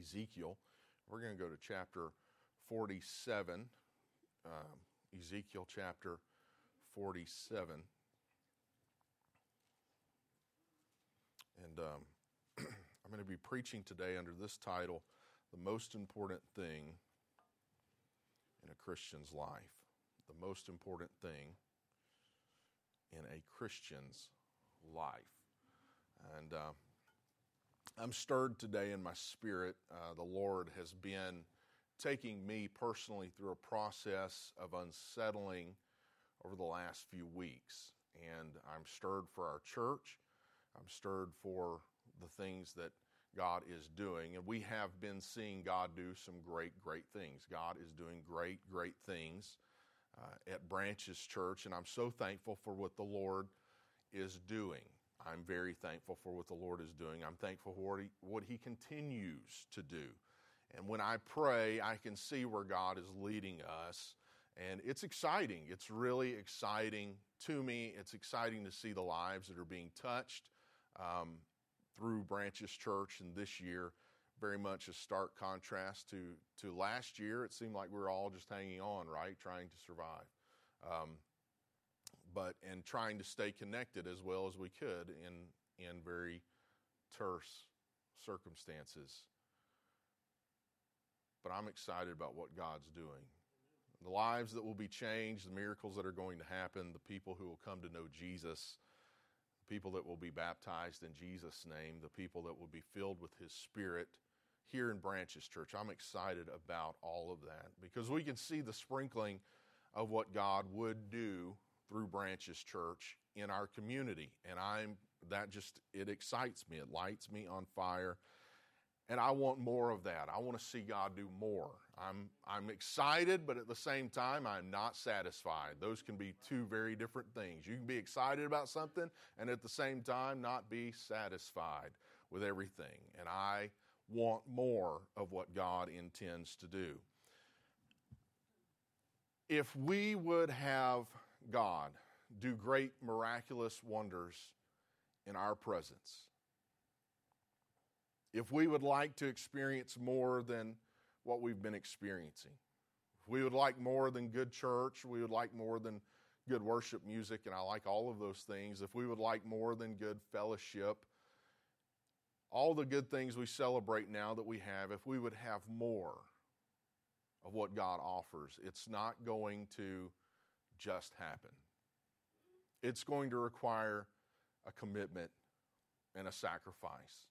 Ezekiel. We're going to go to chapter 47, um, Ezekiel chapter 47. And um, I'm going to be preaching today under this title The Most Important Thing in a Christian's Life. The most important thing in a Christian's life. And uh, I'm stirred today in my spirit. Uh, the Lord has been taking me personally through a process of unsettling over the last few weeks. And I'm stirred for our church. I'm stirred for the things that God is doing. And we have been seeing God do some great, great things. God is doing great, great things uh, at Branches Church. And I'm so thankful for what the Lord is doing. I'm very thankful for what the Lord is doing. I'm thankful for what he, what he continues to do. And when I pray, I can see where God is leading us. And it's exciting. It's really exciting to me. It's exciting to see the lives that are being touched um, through Branches Church. And this year, very much a stark contrast to, to last year. It seemed like we were all just hanging on, right? Trying to survive. Um, but and trying to stay connected as well as we could in in very terse circumstances. But I'm excited about what God's doing. The lives that will be changed, the miracles that are going to happen, the people who will come to know Jesus, the people that will be baptized in Jesus' name, the people that will be filled with His Spirit here in Branches Church. I'm excited about all of that because we can see the sprinkling of what God would do through Branches Church in our community. And I'm that just it excites me. It lights me on fire. And I want more of that. I want to see God do more. I'm I'm excited, but at the same time I'm not satisfied. Those can be two very different things. You can be excited about something and at the same time not be satisfied with everything. And I want more of what God intends to do. If we would have God do great miraculous wonders in our presence. If we would like to experience more than what we've been experiencing, if we would like more than good church, we would like more than good worship music, and I like all of those things. If we would like more than good fellowship, all the good things we celebrate now that we have, if we would have more of what God offers, it's not going to just happen. It's going to require a commitment and a sacrifice.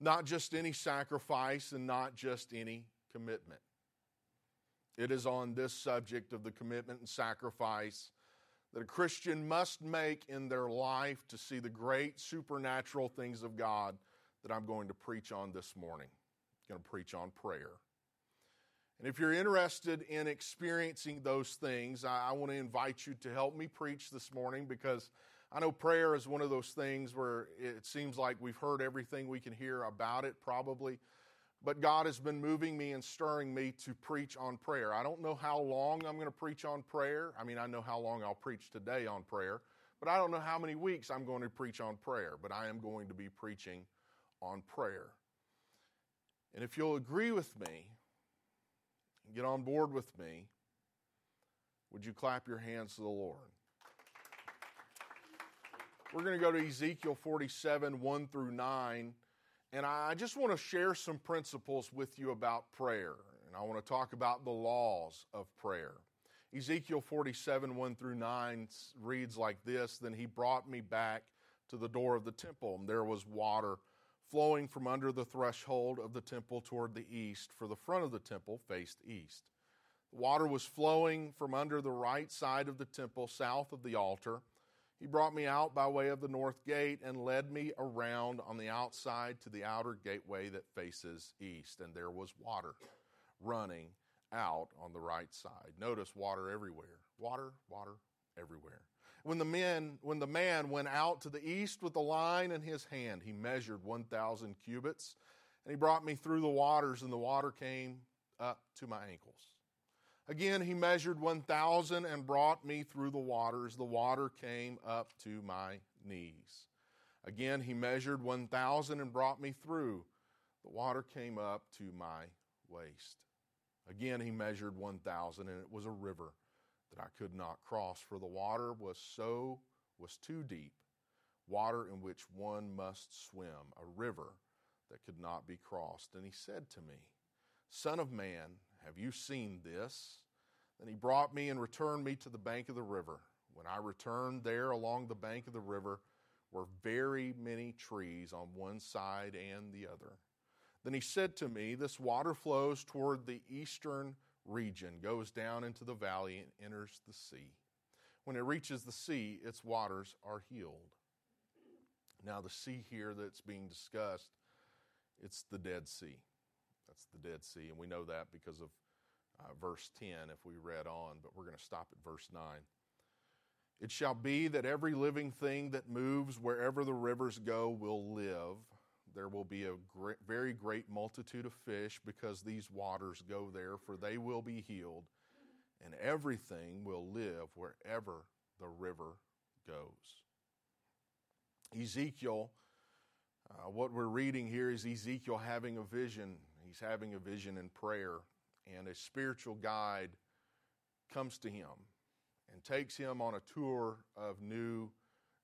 Not just any sacrifice and not just any commitment. It is on this subject of the commitment and sacrifice that a Christian must make in their life to see the great supernatural things of God that I'm going to preach on this morning. I'm going to preach on prayer. And if you're interested in experiencing those things, I, I want to invite you to help me preach this morning because I know prayer is one of those things where it seems like we've heard everything we can hear about it, probably. But God has been moving me and stirring me to preach on prayer. I don't know how long I'm going to preach on prayer. I mean, I know how long I'll preach today on prayer, but I don't know how many weeks I'm going to preach on prayer. But I am going to be preaching on prayer. And if you'll agree with me, get on board with me, would you clap your hands to the Lord? We're going to go to Ezekiel 47, 1 through 9. And I just want to share some principles with you about prayer. And I want to talk about the laws of prayer. Ezekiel 47, 1 through 9 reads like this Then he brought me back to the door of the temple, and there was water flowing from under the threshold of the temple toward the east, for the front of the temple faced east. The water was flowing from under the right side of the temple, south of the altar. He brought me out by way of the north gate and led me around on the outside to the outer gateway that faces east, and there was water running out on the right side. Notice water everywhere. Water, water everywhere. When the, men, when the man went out to the east with the line in his hand, he measured 1,000 cubits, and he brought me through the waters, and the water came up to my ankles. Again, he measured 1,000 and brought me through the waters. The water came up to my knees. Again, he measured 1,000 and brought me through The water came up to my waist. Again, he measured 1,000, and it was a river that I could not cross, for the water was so was too deep, water in which one must swim, a river that could not be crossed. And he said to me, Son of man, have you seen this? Then he brought me and returned me to the bank of the river. When I returned there along the bank of the river were very many trees on one side and the other. Then he said to me, This water flows toward the eastern region, goes down into the valley, and enters the sea. When it reaches the sea, its waters are healed. Now, the sea here that's being discussed, it's the Dead Sea. That's the Dead Sea, and we know that because of uh, verse 10 if we read on, but we're going to stop at verse 9. It shall be that every living thing that moves wherever the rivers go will live. There will be a great, very great multitude of fish because these waters go there, for they will be healed, and everything will live wherever the river goes. Ezekiel, uh, what we're reading here is Ezekiel having a vision. He's having a vision in prayer, and a spiritual guide comes to him and takes him on a tour of New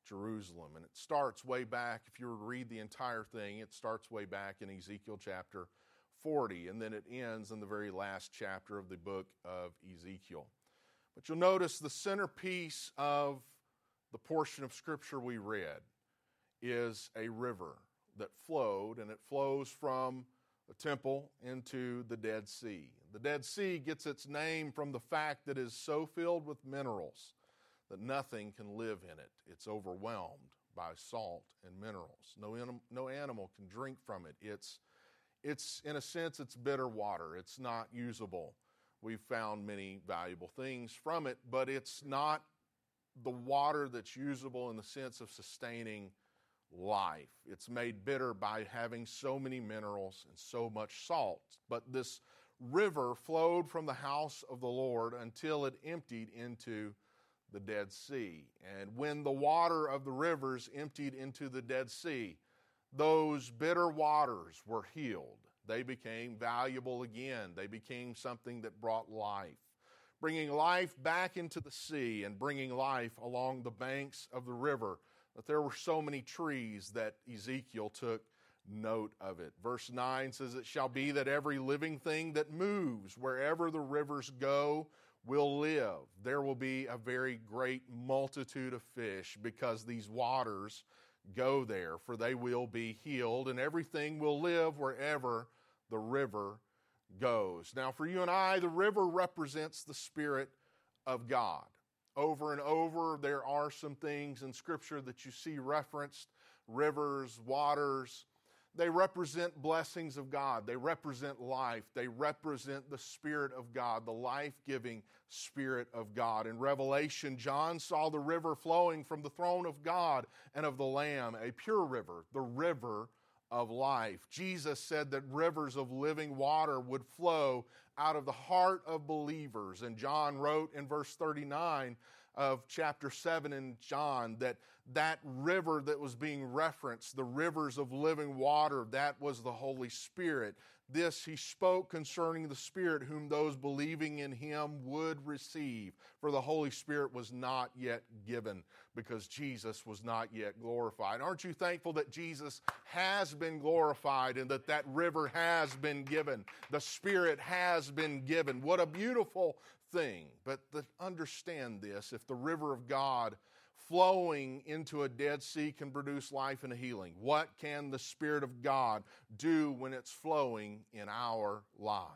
Jerusalem. And it starts way back, if you were to read the entire thing, it starts way back in Ezekiel chapter 40, and then it ends in the very last chapter of the book of Ezekiel. But you'll notice the centerpiece of the portion of Scripture we read is a river that flowed, and it flows from the temple into the Dead Sea. The Dead Sea gets its name from the fact that it is so filled with minerals that nothing can live in it. It's overwhelmed by salt and minerals. No, no animal can drink from it. It's, it's, in a sense, it's bitter water. It's not usable. We've found many valuable things from it, but it's not the water that's usable in the sense of sustaining life. It's made bitter by having so many minerals and so much salt. But this river flowed from the house of the Lord until it emptied into the Dead Sea. And when the water of the rivers emptied into the Dead Sea, those bitter waters were healed. They became valuable again. They became something that brought life, bringing life back into the sea and bringing life along the banks of the river that there were so many trees that Ezekiel took note of it. Verse 9 says, It shall be that every living thing that moves wherever the rivers go will live. There will be a very great multitude of fish because these waters go there, for they will be healed, and everything will live wherever the river goes. Now, for you and I, the river represents the Spirit of God over and over. There are some things in Scripture that you see referenced rivers, waters. They represent blessings of God. They represent life. They represent the Spirit of God, the life giving Spirit of God. In Revelation, John saw the river flowing from the throne of God and of the Lamb, a pure river, the river of life. Jesus said that rivers of living water would flow out of the heart of believers. And John wrote in verse 39 of chapter 7 in John that that river that was being referenced, the rivers of living water, that was the Holy Spirit. This he spoke concerning the Spirit, whom those believing in him would receive. For the Holy Spirit was not yet given because Jesus was not yet glorified. Aren't you thankful that Jesus has been glorified and that that river has been given? The Spirit has been given. What a beautiful thing. But the, understand this if the river of God flowing into a dead sea can produce life and healing. What can the Spirit of God do when it's flowing in our lives?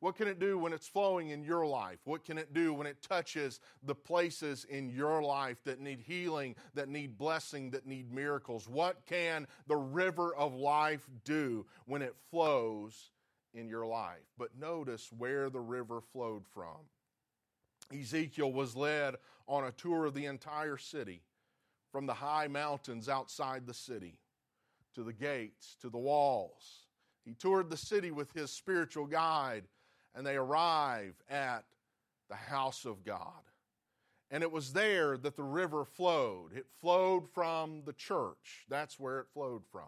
What can it do when it's flowing in your life? What can it do when it touches the places in your life that need healing, that need blessing, that need miracles? What can the river of life do when it flows in your life? But notice where the river flowed from. Ezekiel was led on a tour of the entire city, from the high mountains outside the city to the gates to the walls. He toured the city with his spiritual guide, and they arrive at the house of God. And it was there that the river flowed. It flowed from the church. That's where it flowed from.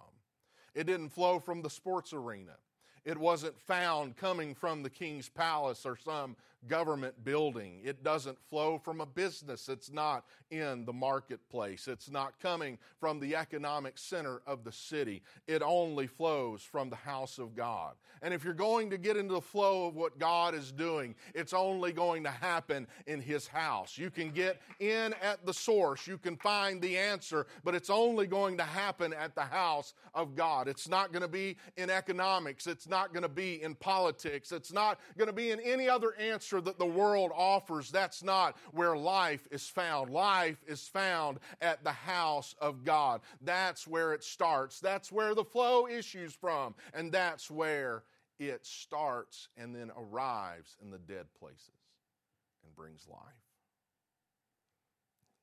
It didn't flow from the sports arena. It wasn't found coming from the king's palace or some government building. It doesn't flow from a business. It's not in the marketplace. It's not coming from the economic center of the city. It only flows from the house of God. And if you're going to get into the flow of what God is doing, it's only going to happen in His house. You can get in at the source, you can find the answer, but it's only going to happen at the house of God. It's not going to be in economics, it's not going to be in politics, it's not going to be in any other answer that the world offers, that's not where life is found. Life is found at the house of God. That's where it starts. That's where the flow issues from. And that's where it starts and then arrives in the dead places and brings life.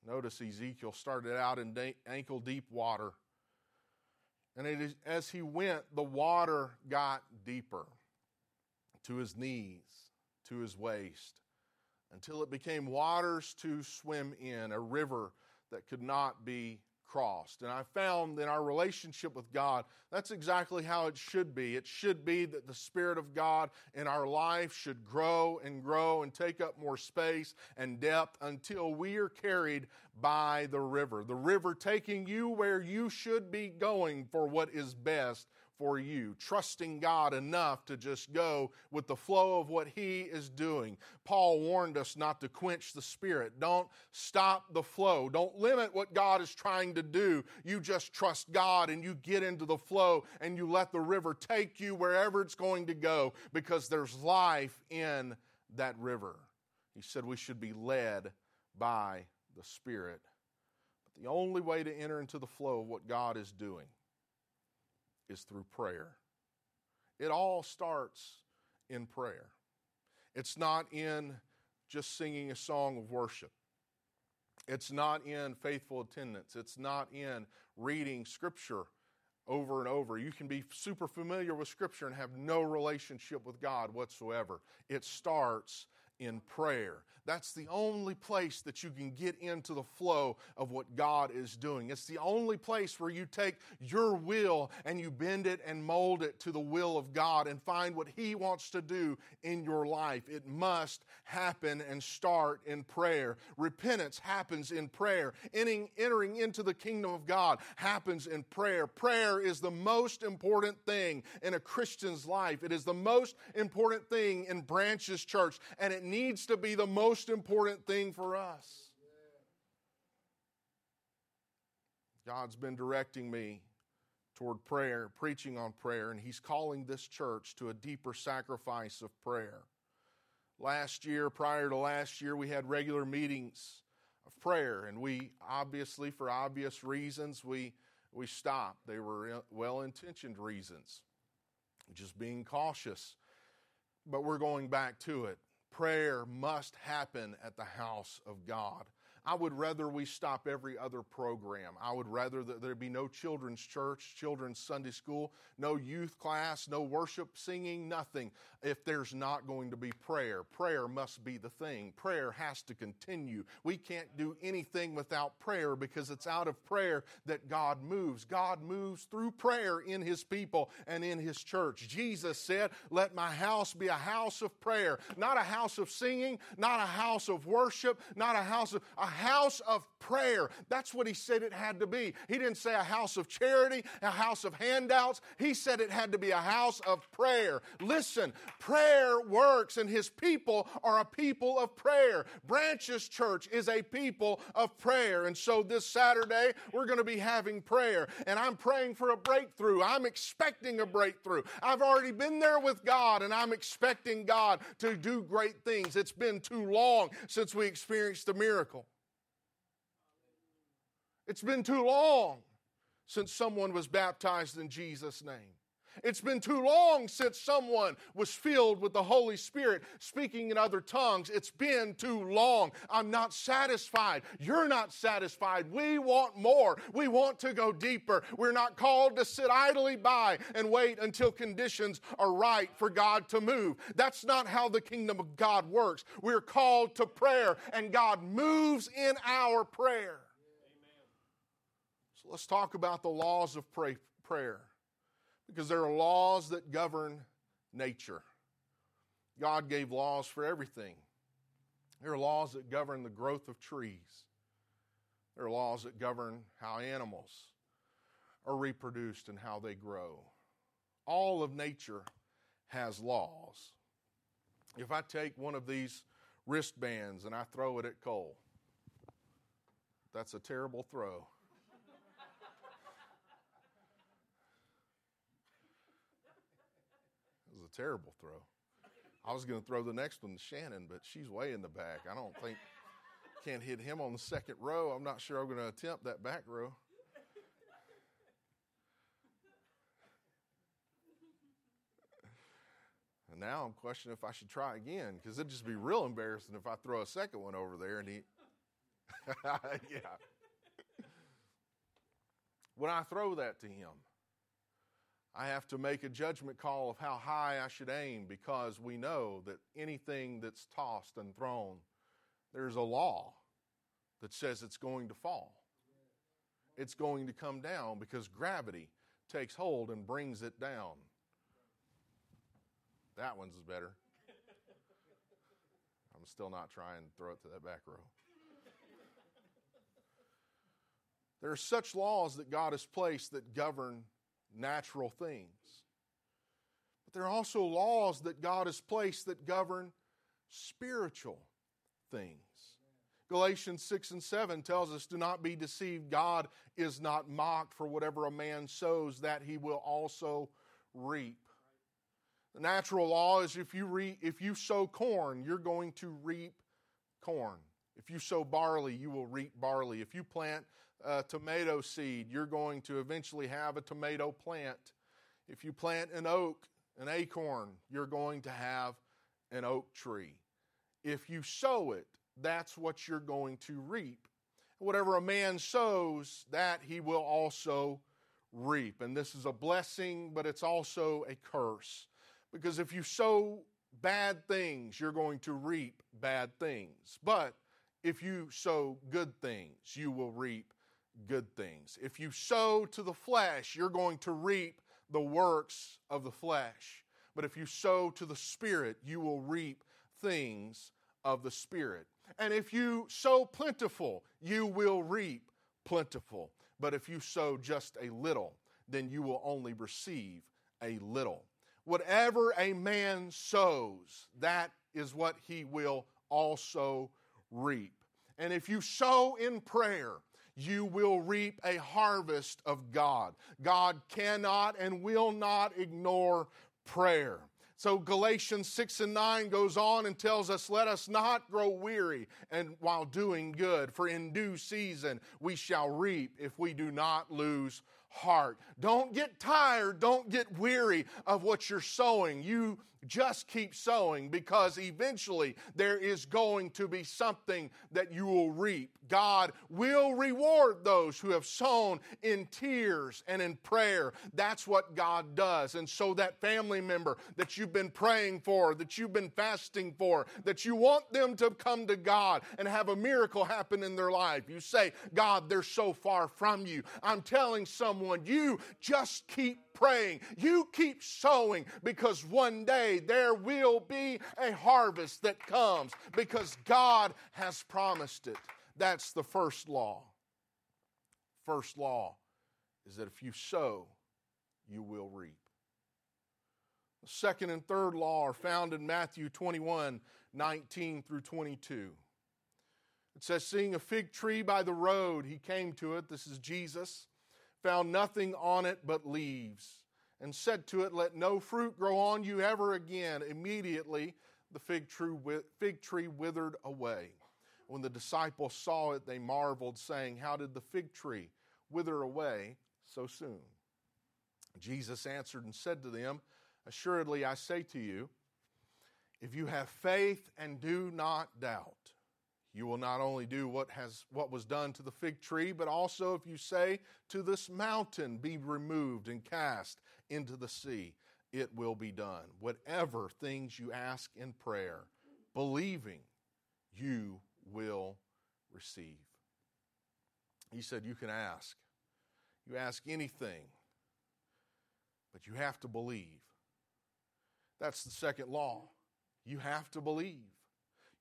Notice Ezekiel started out in ankle deep water. And as he went, the water got deeper to his knees to his waist until it became waters to swim in, a river that could not be crossed. And I found in our relationship with God, that's exactly how it should be. It should be that the Spirit of God in our life should grow and grow and take up more space and depth until we are carried by the river. The river taking you where you should be going for what is best for you, trusting God enough to just go with the flow of what He is doing. Paul warned us not to quench the Spirit. Don't stop the flow. Don't limit what God is trying to do. You just trust God and you get into the flow and you let the river take you wherever it's going to go because there's life in that river. He said we should be led by the Spirit. But the only way to enter into the flow of what God is doing is through prayer. It all starts in prayer. It's not in just singing a song of worship. It's not in faithful attendance. It's not in reading scripture over and over. You can be super familiar with scripture and have no relationship with God whatsoever. It starts in prayer. That's the only place that you can get into the flow of what God is doing. It's the only place where you take your will and you bend it and mold it to the will of God and find what He wants to do in your life. It must happen and start in prayer. Repentance happens in prayer. Entering, into the kingdom of God happens in prayer. Prayer is the most important thing in a Christian's life. It is the most important thing in Branches Church, and it needs to be the most important thing for us. God's been directing me toward prayer, preaching on prayer, and He's calling this church to a deeper sacrifice of prayer. Last year, prior to last year, we had regular meetings of prayer, and we obviously, for obvious reasons, we, we stopped. They were well intentioned reasons, just being cautious. But we're going back to it prayer must happen at the house of God. I would rather we stop every other program. I would rather that there be no children's church, children's Sunday school, no youth class, no worship, singing, nothing if there's not going to be prayer. Prayer must be the thing. Prayer has to continue. We can't do anything without prayer because it's out of prayer that God moves. God moves through prayer in His people and in His church. Jesus said, Let my house be a house of prayer, not a house of singing, not a house of worship, not a house of a house of prayer. That's what he said it had to be. He didn't say a house of charity, a house of handouts. He said it had to be a house of prayer. Listen, prayer works, and his people are a people of prayer. Branches Church is a people of prayer. And so this Saturday, we're going to be having prayer, and I'm praying for a breakthrough. I'm expecting a breakthrough. I've already been there with God, and I'm expecting God to do great things. It's been too long since we experienced a miracle. It's been too long since someone was baptized in Jesus' name. It's been too long since someone was filled with the Holy Spirit speaking in other tongues. It's been too long. I'm not satisfied. You're not satisfied. We want more. We want to go deeper. We're not called to sit idly by and wait until conditions are right for God to move. That's not how the kingdom of God works. We're called to prayer, and God moves in our prayer let's talk about the laws of pray, prayer. Because there are laws that govern nature. God gave laws for everything. There are laws that govern the growth of trees. There are laws that govern how animals are reproduced and how they grow. All of nature has laws. If I take one of these wristbands and I throw it at Cole, that's a terrible throw. It was a terrible throw. I was going to throw the next one to Shannon, but she's way in the back. I don't think can't hit him on the second row. I'm not sure I'm going to attempt that back row. And now I'm questioning if I should try again because it'd just be real embarrassing if I throw a second one over there and he. yeah. When I throw that to him, I have to make a judgment call of how high I should aim because we know that anything that's tossed and thrown, there's a law that says it's going to fall. It's going to come down because gravity takes hold and brings it down. That one's better. I'm still not trying to throw it to that back row. There are such laws that God has placed that govern natural things. But there are also laws that God has placed that govern spiritual things. Galatians 6 and 7 tells us, Do not be deceived. God is not mocked, for whatever a man sows, that he will also reap. The natural law is if you, re, if you sow corn, you're going to reap corn. If you sow barley, you will reap barley. If you plant a tomato seed, you're going to eventually have a tomato plant. If you plant an oak, an acorn, you're going to have an oak tree. If you sow it, that's what you're going to reap. Whatever a man sows, that he will also reap. And this is a blessing, but it's also a curse. Because if you sow bad things, you're going to reap bad things. But if you sow good things, you will reap good things. If you sow to the flesh, you're going to reap the works of the flesh. But if you sow to the Spirit, you will reap things of the Spirit. And if you sow plentiful, you will reap plentiful. But if you sow just a little, then you will only receive a little. Whatever a man sows, that is what he will also reap. And if you sow in prayer, you will reap a harvest of God. God cannot and will not ignore prayer. So Galatians 6 and 9 goes on and tells us, Let us not grow weary and while doing good, for in due season we shall reap if we do not lose heart. Don't get tired, don't get weary of what you're sowing. You just keep sowing because eventually there is going to be something that you will reap. God will reward those who have sown in tears and in prayer. That's what God does. And so, that family member that you've been praying for, that you've been fasting for, that you want them to come to God and have a miracle happen in their life, you say, God, they're so far from you. I'm telling someone, you just keep praying. You keep sowing because one day there will be a harvest that comes because God has promised it. That's the first law. First law is that if you sow, you will reap. The second and third law are found in Matthew 21 19 through 22. It says, Seeing a fig tree by the road, he came to it. This is Jesus found nothing on it but leaves, and said to it, Let no fruit grow on you ever again. Immediately the fig tree, withered away. When the disciples saw it, they marveled, saying, How did the fig tree wither away so soon? Jesus answered and said to them, Assuredly I say to you, if you have faith and do not doubt, you will not only do what has what was done to the fig tree, but also if you say to this mountain, be removed and cast into the sea, it will be done. Whatever things you ask in prayer, believing, you will receive. He said, You can ask. You ask anything, But you have to believe. That's the second law. You have to believe.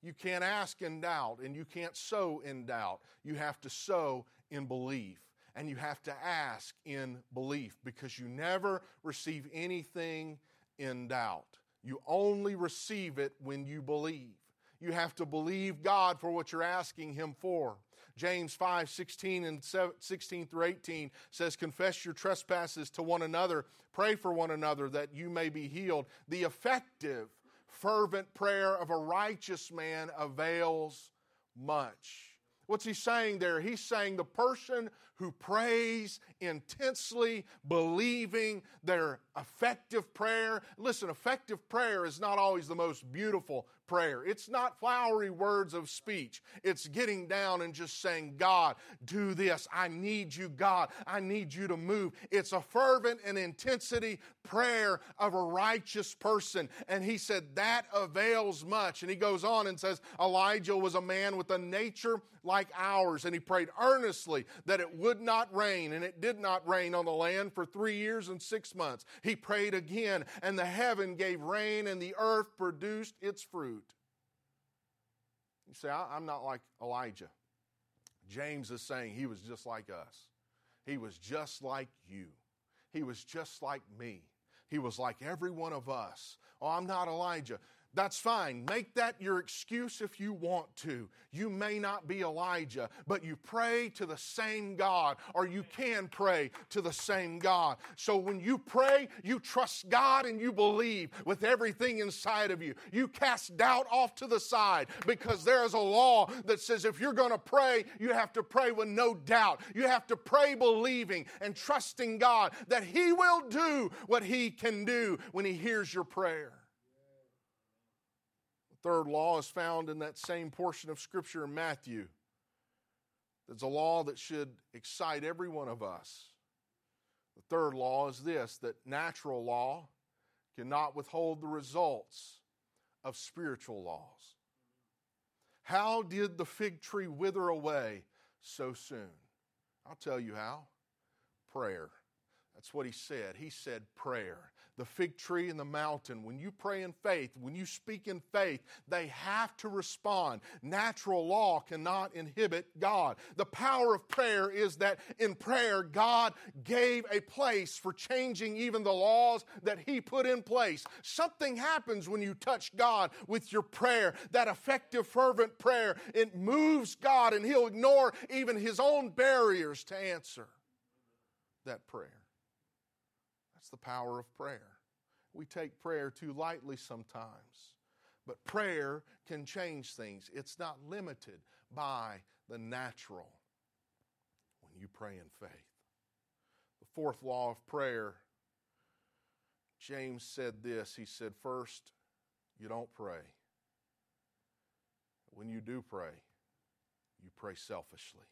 You can't ask in doubt, and you can't sow in doubt. You have to sow in belief, and you have to ask in belief because you never receive anything in doubt. You only receive it when you believe. You have to believe God for what you're asking Him for. James 5 16 and 16 through 18 says, Confess your trespasses to one another, pray for one another that you may be healed. The effective, fervent prayer of a righteous man avails much. What's he saying there? He's saying the person who prays intensely, believing their effective prayer. Listen, effective prayer is not always the most beautiful prayer. It's not flowery words of speech. It's getting down and just saying, God, do this. I need you, God. I need you to move. It's a fervent and intensity prayer of a righteous person. And he said, that avails much. And he goes on and says, Elijah was a man with a nature like ours, and he prayed earnestly that it would not rain, and it did not rain on the land for three years and six months. He prayed again, and the heaven gave rain, and the earth produced its fruit. You say, I'm not like Elijah. James is saying he was just like us. He was just like you. He was just like me. He was like every one of us. Oh, I'm not Elijah. That's fine. Make that your excuse if you want to. You may not be Elijah, but you pray to the same God, or you can pray to the same God. So when you pray, you trust God and you believe with everything inside of you. You cast doubt off to the side because there is a law that says if you're going to pray, you have to pray with no doubt. You have to pray believing and trusting God that He will do what He can do when He hears your prayer third law is found in that same portion of Scripture in Matthew. There's a law that should excite every one of us. The third law is this that natural law cannot withhold the results of spiritual laws. How did the fig tree wither away so soon? I'll tell you how. Prayer. That's what he said. He said prayer the fig tree and the mountain, when you pray in faith, when you speak in faith, they have to respond. Natural law cannot inhibit God. The power of prayer is that in prayer, God gave a place for changing even the laws that He put in place. Something happens when you touch God with your prayer, that effective, fervent prayer. It moves God, and He'll ignore even His own barriers to answer that prayer. That's the power of prayer. We take prayer too lightly sometimes, but prayer can change things. It's not limited by the natural when you pray in faith. The fourth law of prayer, James said this. He said, First, you don't pray. When you do pray, you pray selfishly.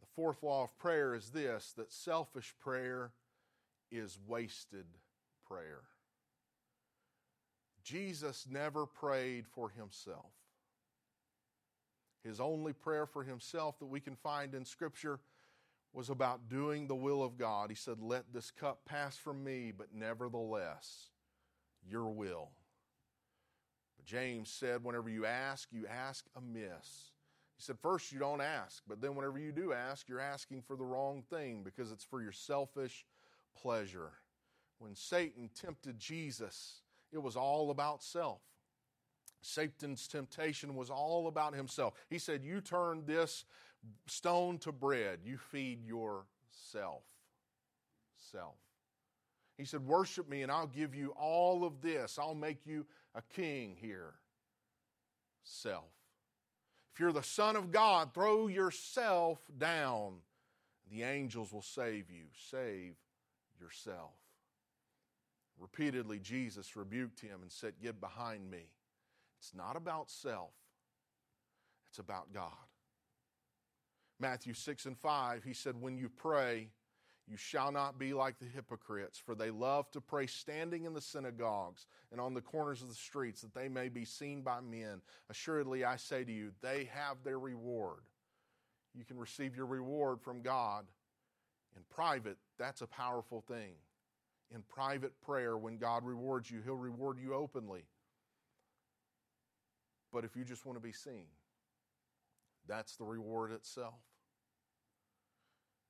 The fourth law of prayer is this that selfish prayer is wasted prayer. Jesus never prayed for himself. His only prayer for himself that we can find in Scripture was about doing the will of God. He said, Let this cup pass from me, but nevertheless, your will. But James said, Whenever you ask, you ask amiss. He said, First, you don't ask, but then whenever you do ask, you're asking for the wrong thing because it's for your selfish pleasure. When Satan tempted Jesus, it was all about self. Satan's temptation was all about himself. He said, You turn this stone to bread, you feed yourself. Self. He said, Worship me, and I'll give you all of this. I'll make you a king here. Self. If you're the Son of God, throw yourself down. The angels will save you. Save yourself. Repeatedly, Jesus rebuked him and said, Get behind me. It's not about self, it's about God. Matthew 6 and 5, he said, When you pray, you shall not be like the hypocrites, for they love to pray standing in the synagogues and on the corners of the streets, that they may be seen by men. Assuredly, I say to you, they have their reward. You can receive your reward from God In private, that's a powerful thing. In private prayer, when God rewards you, He'll reward you openly. But if you just want to be seen, that's the reward itself.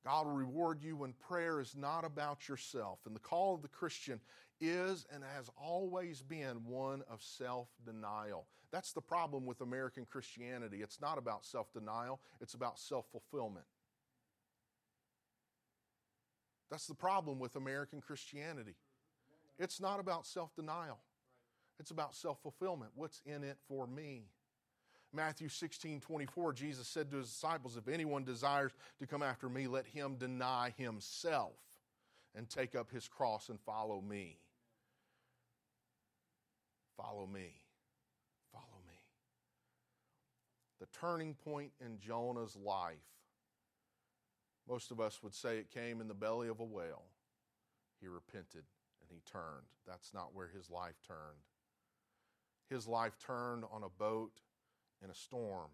God will reward you when prayer is not about yourself. And the call of the Christian is and has always been one of self denial. That's the problem with American Christianity. It's not about self denial, it's about self fulfillment. That's the problem with American Christianity. It's not about self denial, it's about self fulfillment. What's in it for me? Matthew 16, 24, Jesus said to his disciples, If anyone desires to come after me, let him deny himself and take up his cross and follow me. Follow me. Follow me. The turning point in Jonah's life, most of us would say it came in the belly of a whale. He repented and he turned. That's not where his life turned. His life turned on a boat in a storm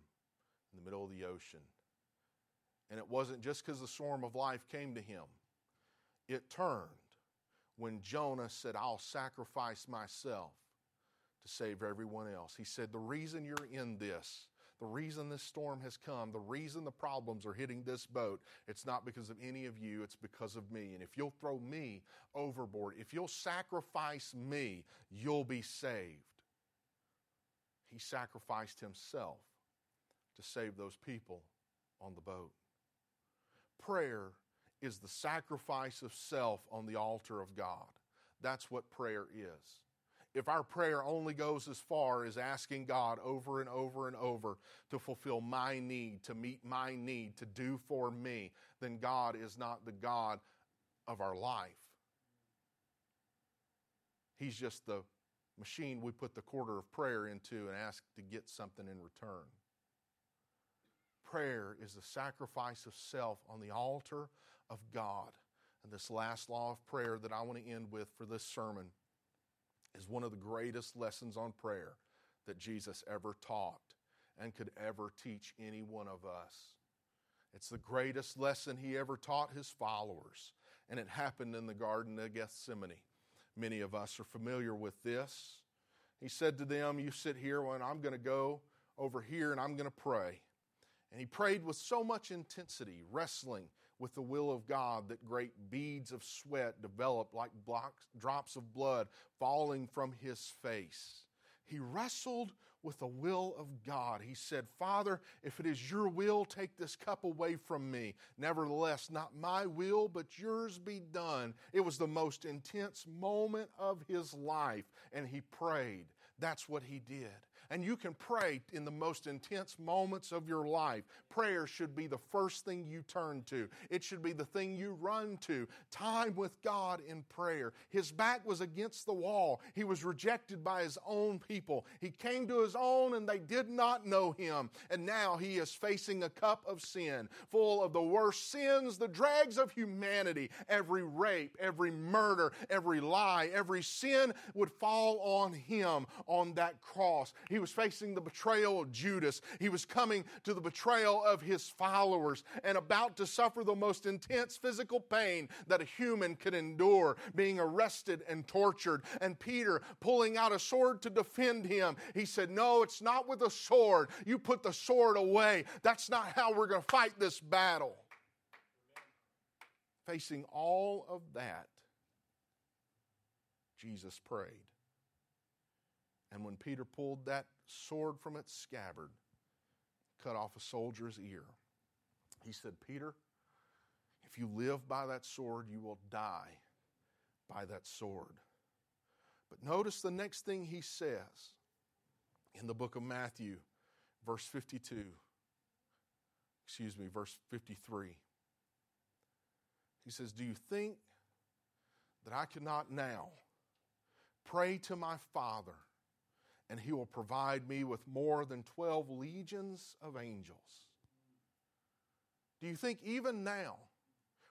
in the middle of the ocean. And it wasn't just because the storm of life came to him, it turned when Jonah said, I'll sacrifice myself to save everyone else. He said, The reason you're in this, the reason this storm has come, the reason the problems are hitting this boat, it's not because of any of you, it's because of me. And if you'll throw me overboard, if you'll sacrifice me, you'll be saved he sacrificed himself to save those people on the boat. Prayer is the sacrifice of self on the altar of God. That's what prayer is. If our prayer only goes as far as asking God over and over and over to fulfill my need, to meet my need, to do for me, then God is not the God of our life. He's just the machine we put the quarter of prayer into and ask to get something in return. Prayer is the sacrifice of self on the altar of God. And this last law of prayer that I want to end with for this sermon is one of the greatest lessons on prayer that Jesus ever taught and could ever teach any one of us. It's the greatest lesson he ever taught his followers, and it happened in the Garden of Gethsemane. Many of us are familiar with this. He said to them, You sit here and I'm going to go over here and I'm going to pray. And he prayed with so much intensity, wrestling with the will of God, that great beads of sweat developed like blocks, drops of blood falling from his face. He wrestled with the will of God. He said, Father, if it is your will, take this cup away from me. Nevertheless, not my will, but yours be done. It was the most intense moment of his life, and he prayed. That's what he did. And you can pray in the most intense moments of your life. Prayer should be the first thing you turn to, it should be the thing you run to. Time with God in prayer. His back was against the wall. He was rejected by his own people. He came to his own and they did not know him. And now he is facing a cup of sin, full of the worst sins, the dregs of humanity. Every rape, every murder, every lie, every sin would fall on him on that cross. He was facing the betrayal of Judas. He was coming to the betrayal of his followers and about to suffer the most intense physical pain that a human could endure, being arrested and tortured. And Peter pulling out a sword to defend him. He said, No, it's not with a sword. You put the sword away. That's not how we're going to fight this battle. Facing all of that, Jesus prayed. And when Peter pulled that sword from its scabbard, cut off a soldier's ear, he said, Peter, if you live by that sword, you will die by that sword. But notice the next thing he says in the book of Matthew, verse 52. Excuse me, verse 53. He says, Do you think that I cannot now pray to my Father? And he will provide me with more than 12 legions of angels. Do you think even now,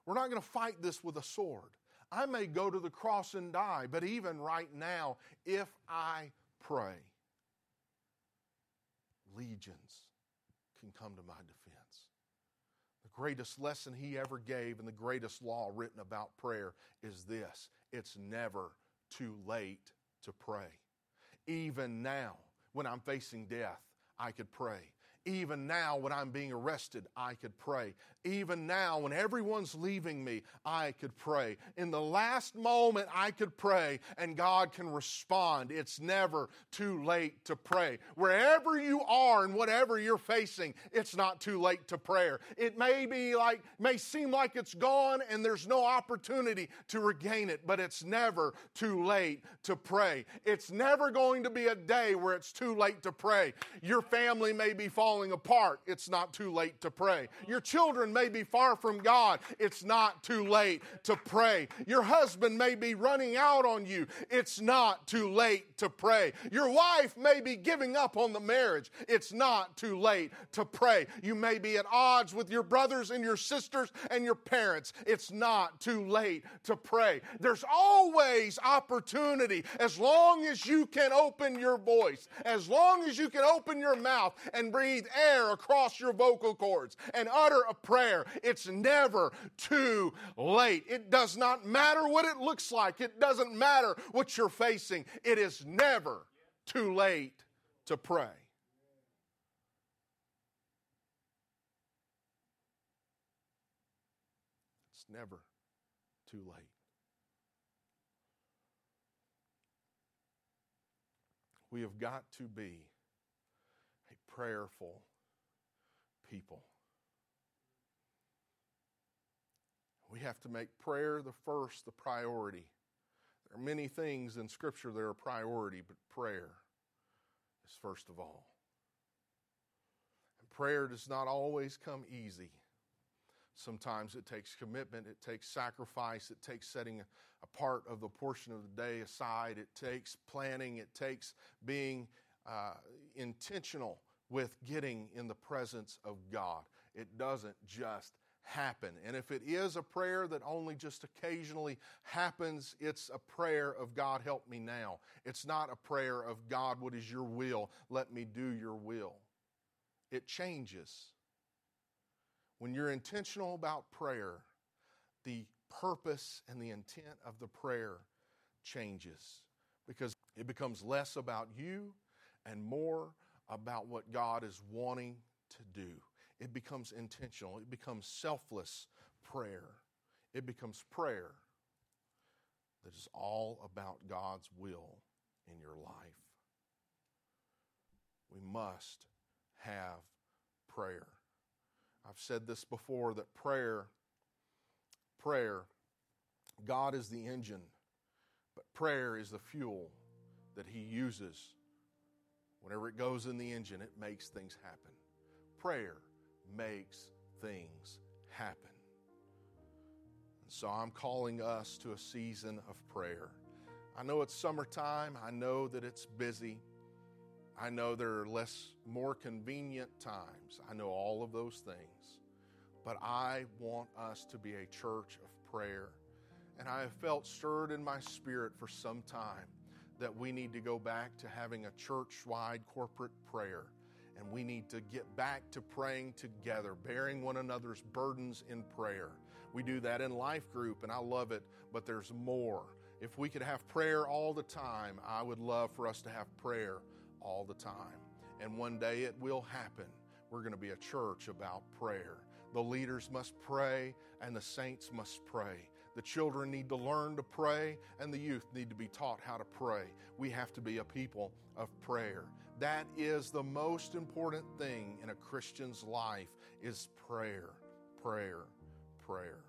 we're not going to fight this with a sword? I may go to the cross and die, but even right now, if I pray, legions can come to my defense. The greatest lesson he ever gave and the greatest law written about prayer is this it's never too late to pray. Even now, when I'm facing death, I could pray. Even now, when I'm being arrested, I could pray. Even now, when everyone's leaving me, I could pray. In the last moment, I could pray, and God can respond. It's never too late to pray. Wherever you are and whatever you're facing, it's not too late to prayer. It may be like, may seem like it's gone and there's no opportunity to regain it, but it's never too late to pray. It's never going to be a day where it's too late to pray. Your family may be falling apart, it's not too late to pray. Your children may be far from God, it's not too late to pray. Your husband may be running out on you, it's not too late to pray. Your wife may be giving up on the marriage, it's not too late to pray. You may be at odds with your brothers and your sisters and your parents, it's not too late to pray. There's always opportunity as long as you can open your voice, as long as you can open your mouth and breathe air across your vocal cords and utter a prayer. It's never too late. It does not matter what it looks like, it doesn't matter what you're facing. It is never too late to pray. It's never too late. We have got to be a prayerful people. We have to make prayer the first, the priority. There are many things in Scripture that are a priority, but prayer is first of all. And prayer does not always come easy. Sometimes it takes commitment, it takes sacrifice, it takes setting a part of the portion of the day aside, it takes planning, it takes being uh, intentional with getting in the presence of God. It doesn't just happen. And if it is a prayer that only just occasionally happens, it's a prayer of God, help me now. It's not a prayer of God, what is your will? Let me do your will. It changes. When you're intentional about prayer, the purpose and the intent of the prayer changes because it becomes less about you and more about what God is wanting to do. It becomes intentional, it becomes selfless prayer. It becomes prayer that is all about God's will in your life. We must have prayer. I've said this before that prayer, prayer, God is the engine, but prayer is the fuel that He uses Whenever it goes in the engine, it makes things happen. Prayer makes things happen. And so I'm calling us to a season of prayer. I know it's summertime. I know that it's busy. I know there are less, more convenient times. I know all of those things. But I want us to be a church of prayer. And I have felt stirred in my spirit for some time that we need to go back to having a church wide corporate prayer. And we need to get back to praying together, bearing one another's burdens in prayer. We do that in life group, and I love it, but there's more. If we could have prayer all the time, I would love for us to have prayer all the time. And one day it will happen. We're going to be a church about prayer. The leaders must pray, and the saints must pray. The children need to learn to pray, and the youth need to be taught how to pray. We have to be a people of prayer. That is the most important thing in a Christian's life is prayer, prayer, prayer.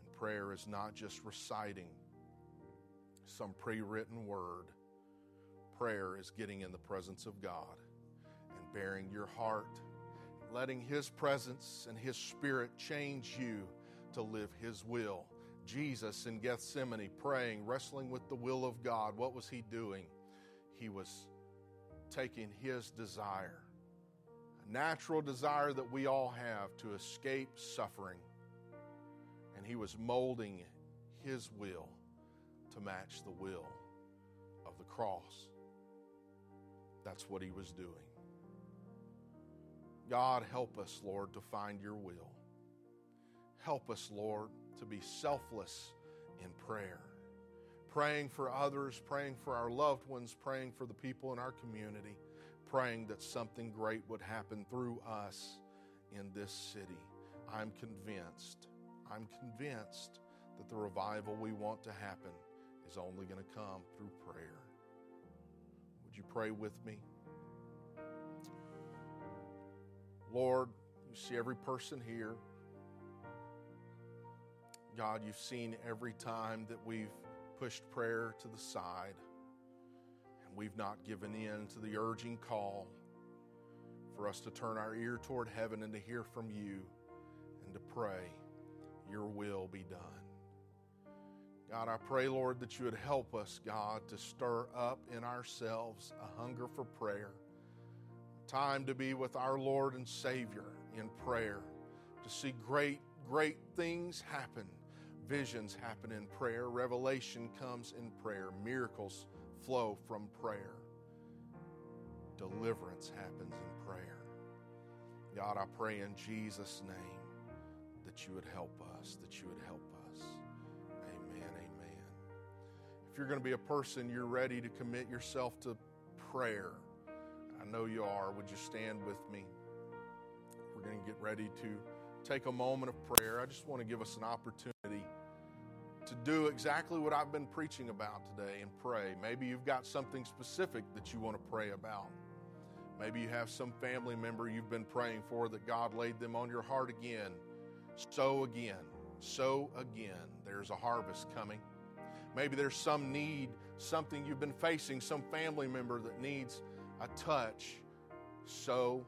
And prayer is not just reciting some pre-written word. Prayer is getting in the presence of God and baring your heart, letting his presence and his spirit change you to live his will Jesus in Gethsemane praying, wrestling with the will of God, what was he doing? He was taking his desire, a natural desire that we all have to escape suffering, and he was molding his will to match the will of the cross. That's what he was doing. God, help us, Lord, to find your will. Help us, Lord, to be selfless in prayer. Praying for others, praying for our loved ones, praying for the people in our community, praying that something great would happen through us in this city. I'm convinced, I'm convinced that the revival we want to happen is only going to come through prayer. Would you pray with me? Lord, you see every person here. God, you've seen every time that we've pushed prayer to the side and we've not given in to the urging call for us to turn our ear toward heaven and to hear from you and to pray, Your will be done. God, I pray, Lord, that you would help us, God, to stir up in ourselves a hunger for prayer, time to be with our Lord and Savior in prayer, to see great, great things happen. Visions happen in prayer, revelation comes in prayer, miracles flow from prayer, deliverance happens in prayer. God, I pray in Jesus' name that you would help us, that you would help us. Amen, amen. If you're going to be a person, you're ready to commit yourself to prayer. I know you are. Would you stand with me? We're going to get ready to take a moment of prayer. I just want to give us an opportunity to do exactly what I've been preaching about today and pray. Maybe you've got something specific that you want to pray about. Maybe you have some family member you've been praying for that God laid them on your heart again. Sow again. Sow again. There's a harvest coming. Maybe there's some need, something you've been facing, some family member that needs a touch. Sow